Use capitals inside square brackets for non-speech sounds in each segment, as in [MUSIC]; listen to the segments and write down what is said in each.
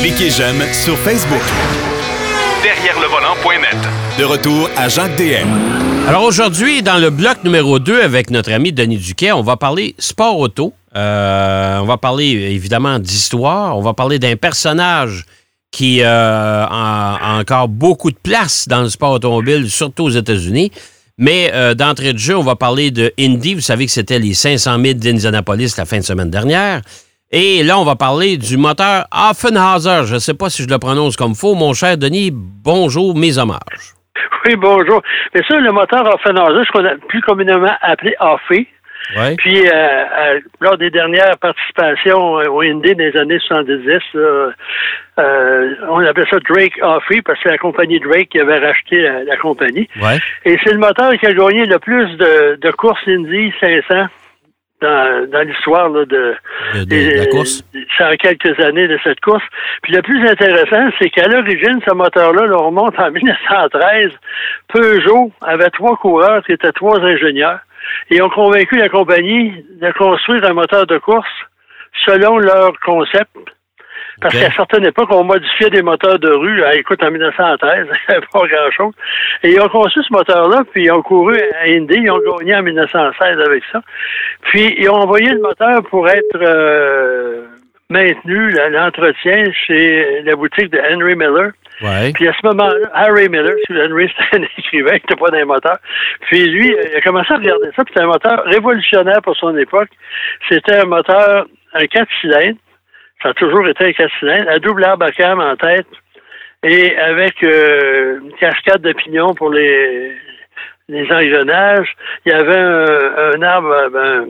Cliquez j'aime sur Facebook. Derrière le volant.net. De retour à Jacques DM. Alors aujourd'hui, dans le bloc numéro 2 avec notre ami Denis Duquet, on va parler sport auto. Euh, on va parler évidemment d'histoire. On va parler d'un personnage qui euh, a, encore beaucoup de place dans le sport automobile, surtout aux États-Unis. Mais euh, d'entrée de jeu, on va parler de Indy. Vous savez que c'était les 500 000 d'Indianapolis la fin de semaine dernière. Et là, on va parler du moteur Affenhauser. Je ne sais pas si je le prononce comme faux. Mon cher Denis, bonjour, mes hommages. Oui, bonjour. Mais ça, le moteur Affenhauser, ce qu'on a plus communément appelé Affé, puis, euh, euh, lors des dernières participations euh, au Indy des années 70, on appelait ça Drake Offrey parce que c'est la compagnie Drake qui avait racheté la, compagnie. Et c'est le moteur qui a gagné le plus de, courses Indy 500 dans, l'histoire de, de, la course. Ça quelques années de cette course. Puis le plus intéressant, c'est qu'à l'origine, ce moteur-là, on remonte en [LAUGHS] 1913. Peugeot avait trois coureurs qui étaient trois ingénieurs et ont convaincu la compagnie de construire un moteur de course selon leur concept. Parce qu'à certaines époques, on modifiait des moteurs de rue. Ah, écoute, en 1913, [LAUGHS] pas grand-chose. Et ils ont conçu ce moteur-là, puis ils ont couru à Indy. Ils ont gagné en 1916 avec ça. Puis ils ont envoyé le moteur pour être euh, maintenu, l'entretien, chez la boutique de Henry Miller. Puis à ce moment-là, Harry Miller, Henry, [LAUGHS] c'était un écrivain, qui n'était pas d'un moteur. Puis lui, il a commencé à regarder ça, puis c'était un moteur révolutionnaire pour son époque. C'était un moteur, un 4 cylindres. Ça a toujours été un 4 cylindres, à double arbre à cam en tête et avec euh, une cascade de pignons pour les, les engrenages. Il y avait un, arbre, ben,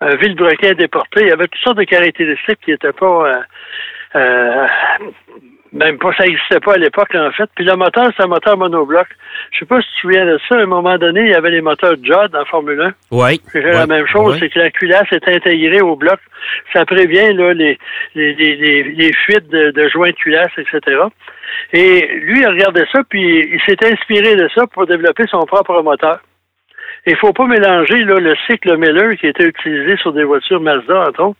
un vilebrequin déporté. Il y avait toutes sortes de caractéristiques qui n'étaient pas euh, euh, même pas, ça n'existait pas à l'époque, en fait. Puis le moteur, c'est un moteur monobloc. Je sais pas si tu te souviens de ça. À un moment donné, il y avait les moteurs Judd en Formule 1. Oui. C'est la même chose, c'est que la culasse est intégrée au bloc. Ça prévient là, les, les, les, les fuites de, de joints de culasse, etc. Et lui, il a regardé ça, puis il s'est inspiré de ça pour développer son propre moteur. Il faut pas mélanger là, le cycle Miller qui était utilisé sur des voitures Mazda, entre autres.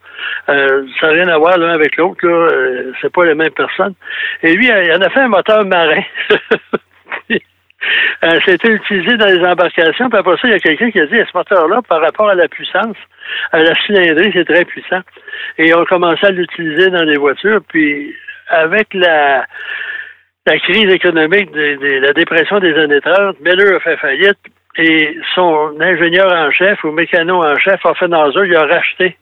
Euh, ça n'a rien à voir l'un avec l'autre. Euh, c'est pas les mêmes personnes. Et lui, il en a fait un moteur marin. [LAUGHS] Euh, c'était utilisé dans les embarcations. Puis après ça, il y a quelqu'un qui a dit, ce moteur-là, par rapport à la puissance, à la cylindrée, c'est très puissant. Et on commencé à l'utiliser dans les voitures. Puis avec la, la crise économique, de, la dépression des années 30, Miller a fait faillite. Et son ingénieur en chef ou mécano en chef, Offenhauser, il a racheté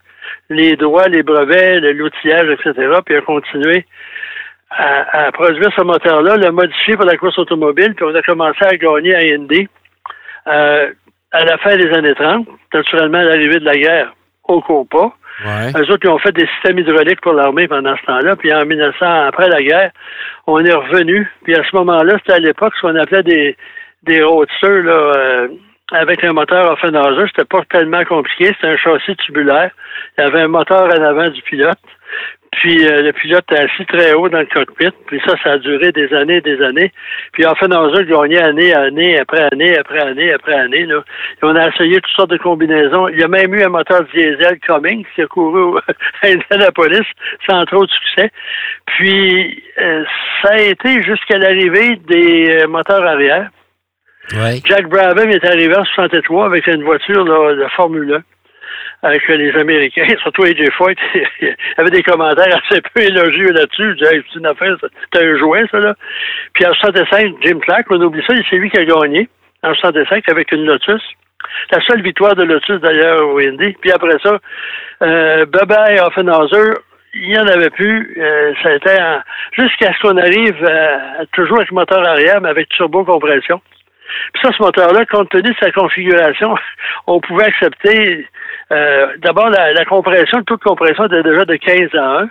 les droits, les brevets, l'outillage, etc., puis il a continué à, produire ce moteur-là, l'a modifié pour la course automobile, puis on a commencé à gagner à Indy euh, à la fin des années 30, naturellement à l'arrivée de la guerre, au cours pas. Eux autres, ils ont fait des systèmes hydrauliques pour l'armée pendant ce temps-là. Puis en 1900, après la guerre, on est revenu. Puis à ce moment-là, c'était à l'époque ce qu'on appelait des, des roadsters là, euh, avec un moteur Offenhauser. C'était pas tellement compliqué. C'était un châssis tubulaire. Il y avait un moteur en avant du pilote. Puis euh, le pilote était assis très haut dans le cockpit. Puis ça, ça a duré des années et des années. Puis Offenhauser gagnait année, année, après année, après année, après année. Là. Et on a essayé toutes sortes de combinaisons. Il y a même eu un moteur diesel Cummings qui a couru à [LAUGHS] Indianapolis sans trop de succès. Puis euh, ça a été jusqu'à l'arrivée des moteurs arrière. Jack Brabham est arrivé en 63 avec une voiture de Formule 1 avec les Américains, [LAUGHS] surtout AJ Foyt, [LAUGHS] il avait des commentaires assez peu élogieux là-dessus. Je disais, c'est une affaire, c'était un jouet, ça, là. Puis en 65, Jim Clark, on oublie ça, c'est lui qui a gagné en 65 avec une Lotus. La seule victoire de Lotus, d'ailleurs, au Indy. Puis après ça, euh, Bubba Offenhauser, il n'y en avait plus. Euh, ça a été jusqu'à ce qu'on arrive toujours avec moteur arrière, mais avec turbo-compression. Puis ça, ce moteur-là, compte tenu de sa configuration, [LAUGHS] on pouvait accepter euh, d'abord la, la, compression, de compression était déjà de 15 à 1.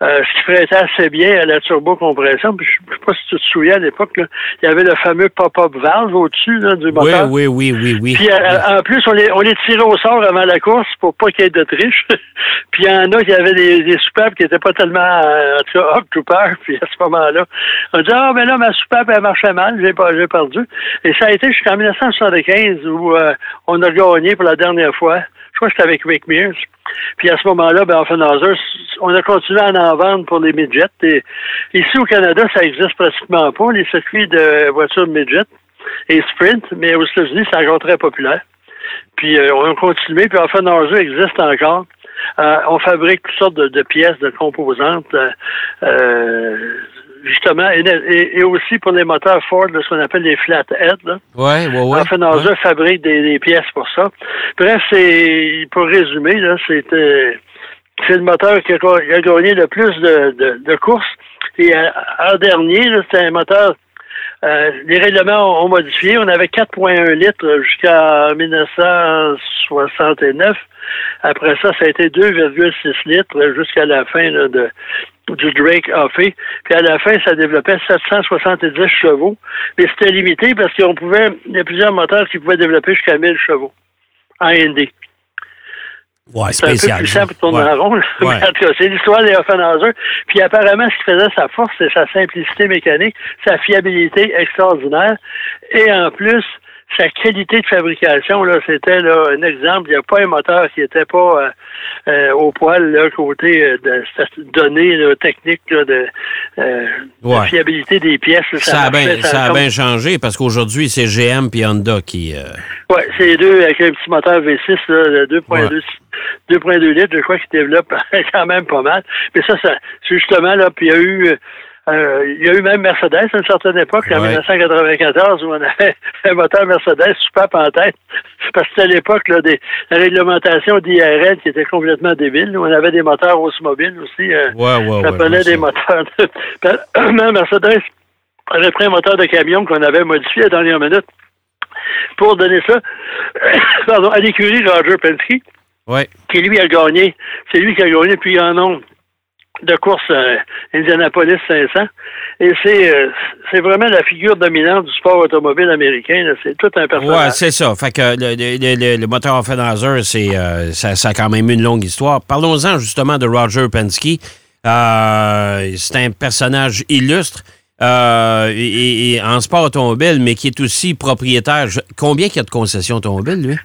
Euh, ce qui prêtait assez bien à la turbocompression. Puis, je ne sais pas si tu te souviens à l'époque, il y avait le fameux pop-up valve au-dessus du moteur. Oui, oui, oui, oui, oui. Puis euh, en plus, on les, on les tirait au sort avant la course pour pas qu'il y ait de triche. [LAUGHS] puis il y en a qui avaient des, des soupapes qui n'étaient pas tellement en tout cas hop tout peur. [LAUGHS] Puis à ce moment-là, on dit Ah mais là, ma soupape elle marchait mal, j'ai pas j'ai perdu. Et ça a été jusqu'en 1975 où on a gagné pour la dernière fois crois que c'était avec Rick Mears. Puis à ce moment-là, ben, Offenhauser, on a continué à en vendre pour les midgets. Et ici au Canada, ça existe pratiquement pas, les circuits de voitures midget et sprint, mais aux États-Unis, c'est encore très populaire. Puis euh, on a continué, puis Offenhauser existe encore. Euh, on fabrique toutes sortes de, pièces, de composantes. Euh, justement, et, aussi pour les moteurs Ford, ce qu'on appelle les flatheads. Là. Ouais, ouais, ouais. Enfin, fabrique des, pièces pour ça. Bref, c'est pour résumer, là, c'était c'est le moteur qui a, gagné le plus de, courses. Et en euh, dernier, c'était un moteur euh, les règlements ont, modifié. On avait 4,1 litres jusqu'à 1969. Après ça, ça a été 2,6 litres jusqu'à la fin de, du Drake fait. Puis à la fin, ça développait 770 chevaux. Mais c'était limité parce qu'on pouvait, il y a plusieurs moteurs qui pouvaient développer jusqu'à 1000 chevaux en ND. Ouais, c'est un peu plus simple pour tourner en rond. [LAUGHS] c'est l'histoire des Offenhauser. Puis apparemment, ce qui faisait sa force, c'est sa simplicité mécanique, sa fiabilité extraordinaire. Et en plus, sa qualité de fabrication, là, c'était là, un exemple. Il n'y a pas un moteur qui n'était pas euh, euh, au poil là, côté euh, de données techniques de, fiabilité des pièces. ça, a bien, ça, bien changé parce qu'aujourd'hui, c'est GM et Honda qui. Oui, c'est les deux avec un petit moteur V6 là, de 2.2 2.2 litres, je crois, qui développe [LAUGHS] quand même pas mal. Mais ça, ça c'est justement là, puis il y a eu euh, il y a eu même Mercedes à une certaine époque, en 1994, où on avait [LAUGHS] un moteur Mercedes super en tête. Parce que c'était à l'époque des la réglementation d'IRL qui était complètement débile. On avait des moteurs automobiles aussi. Euh, ouais, ça prenait des moteurs. même [LAUGHS] [CLEARS THROAT] Mercedes avait pris un moteur de camion qu'on avait modifié à la dernière minute pour donner ça [COUGHS] pardon, à l'écurie Roger Penske. Qui lui a gagné. C'est lui qui a gagné, puis en nombre de course euh, Indianapolis 500. Et c'est euh, c'est vraiment la figure dominante du sport automobile américain. C'est tout un personnage. Oui, c'est ça. Fait que le, le, le moteur Offenhauser, c'est euh, ça, ça, a quand même une longue histoire. Parlons-en justement de Roger Penske. c'est un personnage illustre. et, en sport automobile, mais qui est aussi propriétaire. Combien il y a de concessions automobiles, lui?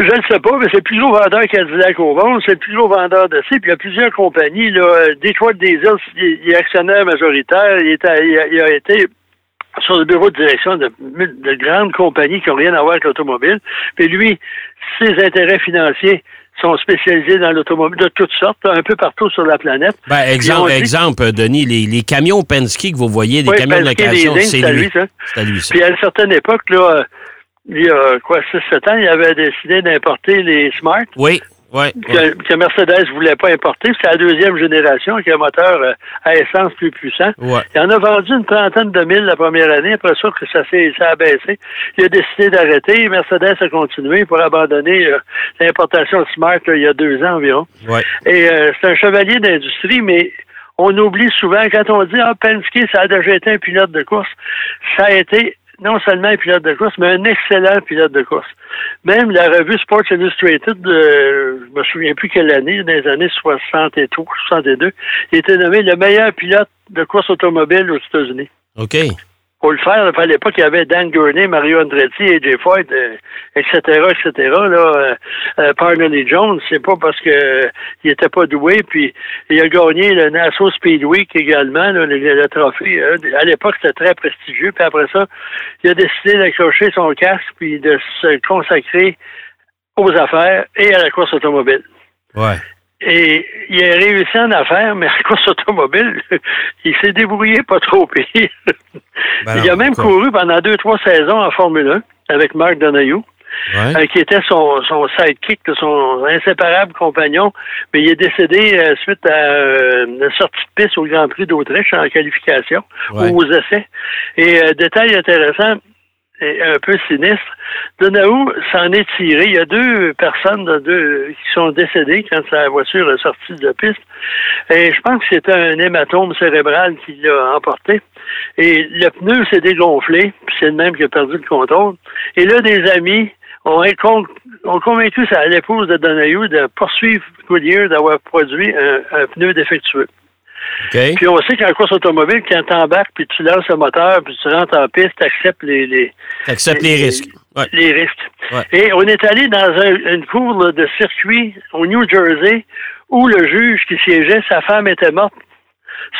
Je ne sais pas, mais c'est le plus gros vendeur Cadillac au monde, c'est le plus gros vendeur de C, puis il y a plusieurs compagnies. Là. Detroit Diesel, il est actionnaire majoritaire, il, il, a, été sur le bureau de direction de, de grandes compagnies qui n'ont rien à voir avec l'automobile. Puis lui, ses intérêts financiers sont spécialisés dans l'automobile de toutes sortes, un peu partout sur la planète. Ben, exemple, exemple, Denis, les, camions Penske que vous voyez, des camions de location, c'est lui. C'est lui, ça. Puis à une certaine époque, là, il y a quoi, 6-7 ans, il avait décidé d'importer les Smart. Oui. Oui, que, que, Mercedes ne voulait pas importer. C'est la deuxième génération qui a un moteur euh, à essence plus puissant. Il en a vendu une trentaine de mille la première année. Après ça, que ça, ça a baissé. Il a décidé d'arrêter. Mercedes a continué pour abandonner euh, l'importation Smart il y a deux ans environ. Ouais. Et euh, c'est un chevalier d'industrie, mais on oublie souvent, quand on dit Ah, Penske, ça a déjà été un pilote de course, ça a été non seulement un pilote de course, mais un excellent pilote de course. Même la revue Sports Illustrated, de, je me souviens plus quelle année, dans les années 63, 62, il était nommé le meilleur pilote de course automobile aux États-Unis. OK pour le faire, à l'époque, il y avait Dan Gurney, Mario Andretti, AJ Foyt, etc., etc., là, euh, euh Jones, c'est pas parce que euh, il était pas doué, puis il a gagné le Nassau Speedweek également, le, trophée. Hein. à l'époque, c'était très prestigieux, puis après ça, il a décidé d'accrocher son casque, puis de se consacrer aux affaires et à la course automobile. Ouais. Et il a réussi en affaires, mais à course automobile, [LAUGHS] il s'est débrouillé pas trop pire. Ben il a même couru pendant deux, trois saisons en Formule 1 avec Mark Donahue. Euh, qui était son, son sidekick, son inséparable compagnon, mais il est décédé euh, suite à euh, une sortie de piste au Grand Prix d'Autriche en qualification ou aux essais. Et détail intéressant, un peu sinistre. Donahue s'en est tiré. Il y a deux personnes qui sont décédées quand sa voiture est sortie de la piste. Et je pense que c'était un hématome cérébral qui l'a emporté. Et le pneu s'est dégonflé, puis c'est le même qui a perdu le contrôle. Et là, des amis ont, ont convaincu l'épouse de Donahue de poursuivre Goodyear d'avoir produit un, pneu défectueux. Puis on sait qu'en course automobile, quand tu embarques, puis tu lances le moteur, puis tu rentres en piste, tu acceptes les, les, les, risques. Les risques. Et on est allé dans une cour de circuit au New Jersey où le juge qui siégeait, sa femme était morte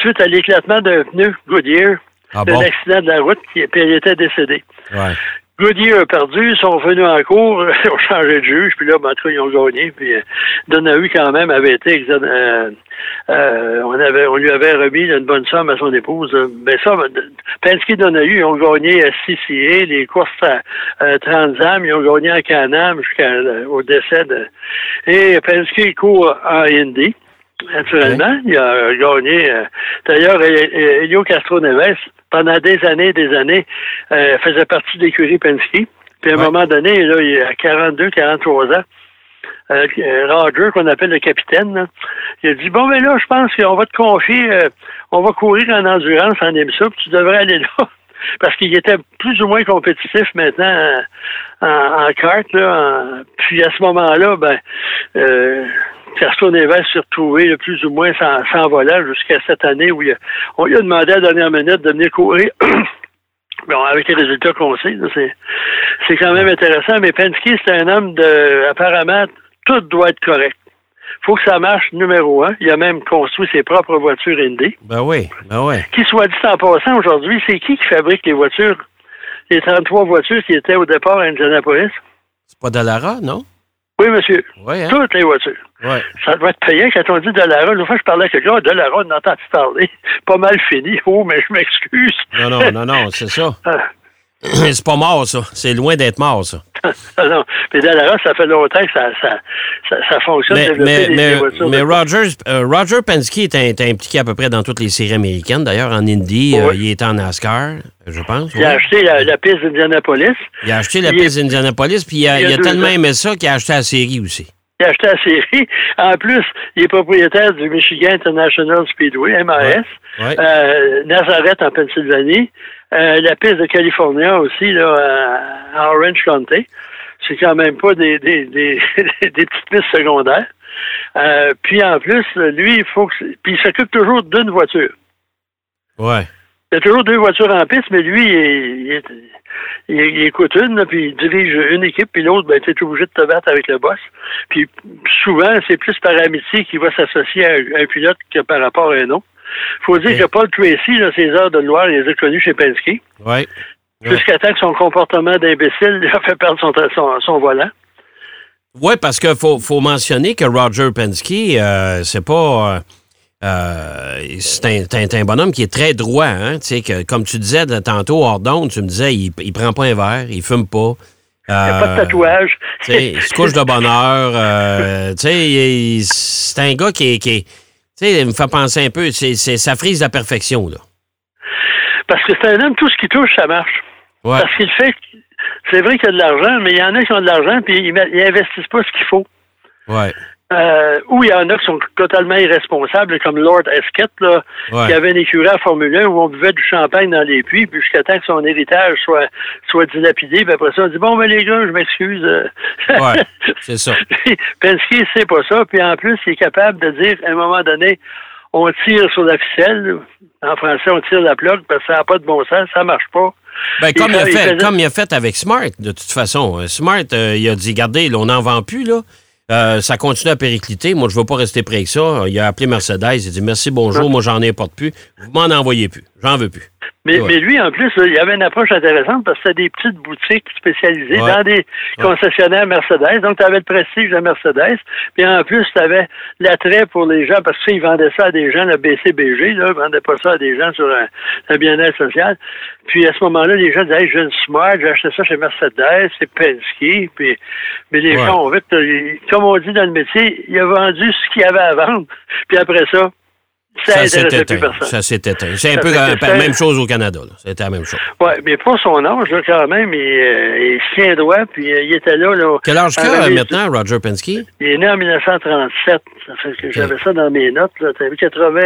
suite à l'éclatement d'un pneu Goodyear ah d'un accident de la route, puis elle était décédée. Ouais. Goodyear a perdu, ils sont revenus en cours, [LAUGHS] ils ont changé de juge, puis là, ben, en tout cas, ils ont gagné. Puis euh, Donahue, quand même, avait été euh, euh, on, avait, on lui avait remis une bonne somme à son épouse. Mais ça, Penske et Donahue, ils ont gagné à CCA, les courses à euh, Transam, ils ont gagné à Canam jusqu'au décès de... Et Penske court en Indy. Naturellement, il a gagné. D'ailleurs, Elio Castro Neves, pendant des années, des années, euh, faisait partie de l'écurie Penske. Puis à un moment donné, là, il a 42, 43 ans. Euh, Roger, qu'on appelle le capitaine, il a dit Bon, ben là, je pense qu'on va te confier, euh, on va courir en endurance en IMSA, puis tu devrais aller là. [LAUGHS] Parce qu'il était plus ou moins compétitif maintenant en, en, carte. Là, puis à ce moment-là, ben, euh, Castro Neves s'est retrouvé plus ou moins sans, sans volant jusqu'à cette année où il a, on lui a demandé à la dernière minute de venir courir. [COUGHS] bon, avec les résultats qu'on sait, c'est quand même intéressant. Mais Penske, c'est un homme de apparemment tout doit être correct. faut que ça marche, numéro un. Il a même construit ses propres voitures Indy. Ben oui, ben oui. Qui soit dit en passant aujourd'hui, c'est qui qui fabrique les voitures? Les 33 voitures qui étaient au départ à Indianapolis? C'est pas Dallara, non? Oui, monsieur. Oui, hein? Toutes les voitures. Ouais. Ça doit être payant quand on dit Dallara. Une fois, je parlais à quelqu'un, Dallara, on entend parler? [LAUGHS] Pas mal fini. Oh, mais je m'excuse. Non, non, non, non, c'est ça. [LAUGHS] Ah. c'est pas mort, ça. C'est loin d'être mort, ça. [LAUGHS] non, mais Dallara, ça fait longtemps que ça, ça, ça, fonctionne. Mais, mais, mais, Rogers, euh, Roger Penske est, impliqué à peu près dans toutes les séries américaines. D'ailleurs, en Indy, euh, il est en NASCAR, je pense. Il a acheté la, piste d'Indianapolis. Il a acheté la piste d'Indianapolis, puis il a, il a tellement aimé ça qu'il a acheté la série aussi. Il a acheté la série. En plus, il est propriétaire du Michigan International Speedway, MAS, Euh, Nazareth en Pennsylvanie. Euh, la piste de Californie aussi, là, à Orange County. C'est quand même pas des, des, des, [LAUGHS] des petites pistes secondaires. Euh, puis en plus, lui, il faut que. Puis il s'occupe toujours d'une voiture. Ouais. Il y a toujours deux voitures en piste, mais lui, il, il, écoute une, puis il dirige une équipe, puis l'autre, ben, tu es obligé de te battre avec le boss. Puis souvent, c'est plus par amitié qu'il va s'associer à un pilote que par rapport à un autre faut dire que Paul Tracy, là, ses heures de Loire, il les a connus chez Penske. Oui. Jusqu'à temps que son comportement d'imbécile lui [LAUGHS] a fait perdre son, son, volant. Oui, parce qu'il faut, faut, mentionner que Roger Penske, euh, c'est pas. Euh, euh, c'est un, bonhomme qui est très droit. Hein? Que, comme tu disais tantôt, hors tu me disais, il, il prend pas un verre, il fume pas. il a pas de tatouage. il se couche de bonne heure. c'est un gars qui qui est tu sais, il me fait penser un peu, c'est, ça frise la perfection, là. Parce que c'est un homme, tout ce qui touche, ça marche. Parce qu'il fait, c'est vrai qu'il y a de l'argent, mais il y en a qui ont de l'argent, puis ils, ils investissent pas ce qu'il faut. Ouais. Euh, où il y en a qui sont totalement irresponsables, comme Lord Esquette, là, qui avait une écurie à Formule 1 où on buvait du champagne dans les puits, puis jusqu'à temps que son héritage soit, soit dilapidé, puis après ça, on dit Bon, ben les gars, je m'excuse. ouais, [LAUGHS] c'est ça. Penske, c'est pas ça, puis en plus, il est capable de dire, à un moment donné, on tire sur la ficelle. En français, on tire la plug parce que ça n'a pas de bon sens, ça marche pas. Ben, comme, il a fait, comme il a fait avec Smart, de toute façon. Smart, euh, il a dit, regardez, là, on n'en vend plus, là. Euh, ça continue à péricliter. Moi, je ne veux pas rester près que ça. Il a appelé Mercedes. Il a dit merci, bonjour. Moi, j'en ai pas de plus. Vous m'en envoyez plus. J'en veux plus. Mais, lui, en plus, il avait une approche intéressante parce que c'était des petites boutiques spécialisées dans des concessionnaires Mercedes. Donc, tu avais le prestige de Mercedes. Puis en plus, tu avais l'attrait pour les gens parce qu'ils vendaient ça à des gens, le BCBG, là, ils vendaient pas ça à des gens sur un, bien-être social. Puis à ce moment-là, les gens disaient hey, j'ai une Smart, j'ai acheté ça chez Mercedes, c'est Penske. Puis, mais les gens ont vu, comme on dit dans le métier, il a vendu ce qu'il avait à vendre. Puis après ça, ça, s'est éteint. Ça s'est éteint. C'est un peu la même chose au Canada. C'était la même chose. Oui, mais pour son âge, quand même, il, euh, il tient droit, puis euh, il était là. là Quel âge a maintenant, Roger Penske? Il est né en 1937. Ça fait que j'avais ça dans mes notes. Tu vu 80...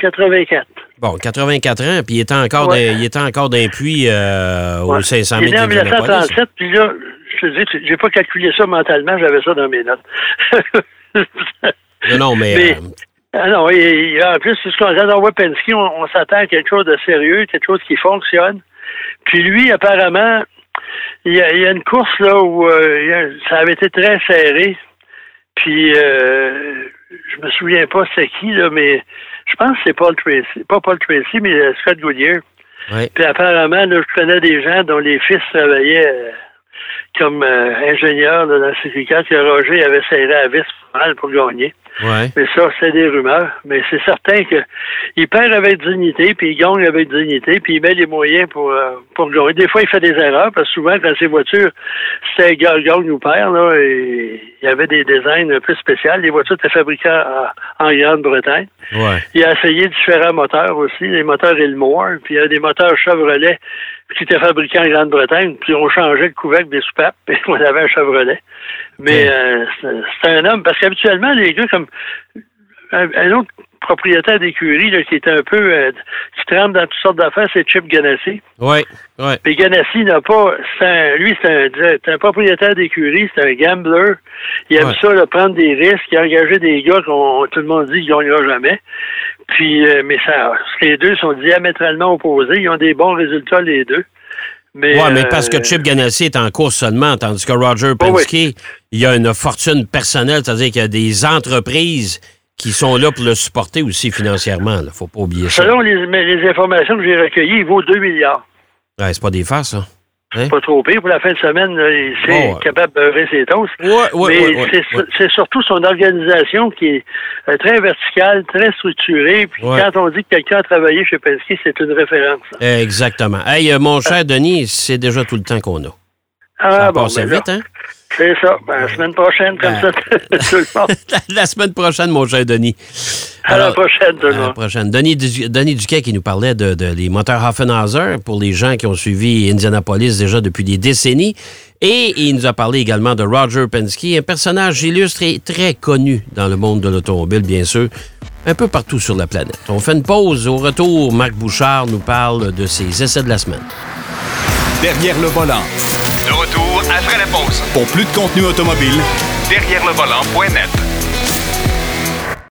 84. Bon, 84 ans, puis il était encore, encore d'un puits euh, au 500 000 Il est né en 1937, puis là, je te dis, j'ai pas calculé ça mentalement, j'avais ça dans mes notes. non, non, mais Ah non, et, en plus, ce qu'on dans Wepensky, on, on s'attend à quelque chose de sérieux, quelque chose qui fonctionne. Puis lui, apparemment, il y a, il y a une course là où euh, ça avait été très serré. Puis euh, je me souviens pas c'est qui, là, mais je pense que c'est Paul Tracy. Pas Paul Tracy, mais euh, Scott Goodyear. Puis apparemment, là, je connais des gens dont les fils travaillaient euh, comme euh, ingénieurs dans le certificat que Roger avait serré à vis mal pour gagner. Mais ça, c'est des rumeurs. Mais c'est certain qu'il perd avec dignité, puis il gagne avec dignité, puis il met les moyens pour, euh, pour gagner. Des fois, il fait des erreurs, parce que souvent, quand ses voitures, c'était gagne ou perd, là, et il y avait des designs un peu spéciaux. Les voitures étaient fabriquées en, Grande-Bretagne. Il a essayé différents moteurs aussi, les moteurs Ilmore, puis il y a des moteurs Chevrolet qui étaient fabriqués en Grande-Bretagne, puis on changeait le couvercle des soupapes, [LAUGHS] et on avait un Chevrolet. Mais euh, c'est un homme, parce qu'habituellement, les gars comme un, autre propriétaire d'écurie qui est un peu euh, qui tremble dans toutes sortes d'affaires, c'est Chip Ganassi. Oui, oui. Mais Ganassi n'a pas. Un, lui, c'est un, un, propriétaire d'écurie, c'est un gambler. Il aime ça, de prendre des risques, il a engagé des gars qu'on tout le monde dit qu'il ne gagnera jamais. Puis, euh, mais ça, les deux sont diamétralement opposés. Ils ont des bons résultats, les deux. Mais, ouais, mais parce que euh, Chip Ganassi est en course seulement, tandis que Roger Penske, il a une fortune personnelle, c'est-à-dire qu'il y a des entreprises qui sont là pour le supporter aussi financièrement. Il ne faut pas oublier ça. Selon les, les informations que j'ai recueilles, il vaut 2 milliards. Ouais, c'est pas des farces, ça. Hein? pas trop pire. Pour la fin de semaine, c'est capable de beurrer ses toasts. Mais c'est surtout son organisation qui est euh, très verticale, très structurée. Puis quand on dit que quelqu'un a travaillé chez Penske, c'est une référence. Exactement. Hey, euh, mon cher Denis, c'est déjà tout le temps qu'on a. Ah, ça bon, ben vite, hein? C'est ça. Ben, la semaine prochaine, comme ben, ça, [LAUGHS] tout le monde. [LAUGHS] la semaine prochaine, mon cher Denis. À la prochaine, tout le monde. À la prochaine. Denis, Denis Duquet qui nous parlait de, les moteurs Hoffenhauser pour les gens qui ont suivi Indianapolis déjà depuis des décennies. Et il nous a parlé également de Roger Penske, un personnage illustre et très connu dans le monde de l'automobile, bien sûr, un peu partout sur la planète. On fait une pause. Au retour, Marc Bouchard nous parle de ses essais de la semaine. Derrière le volant. De retour Pour plus de contenu automobile, derrière le volant.net.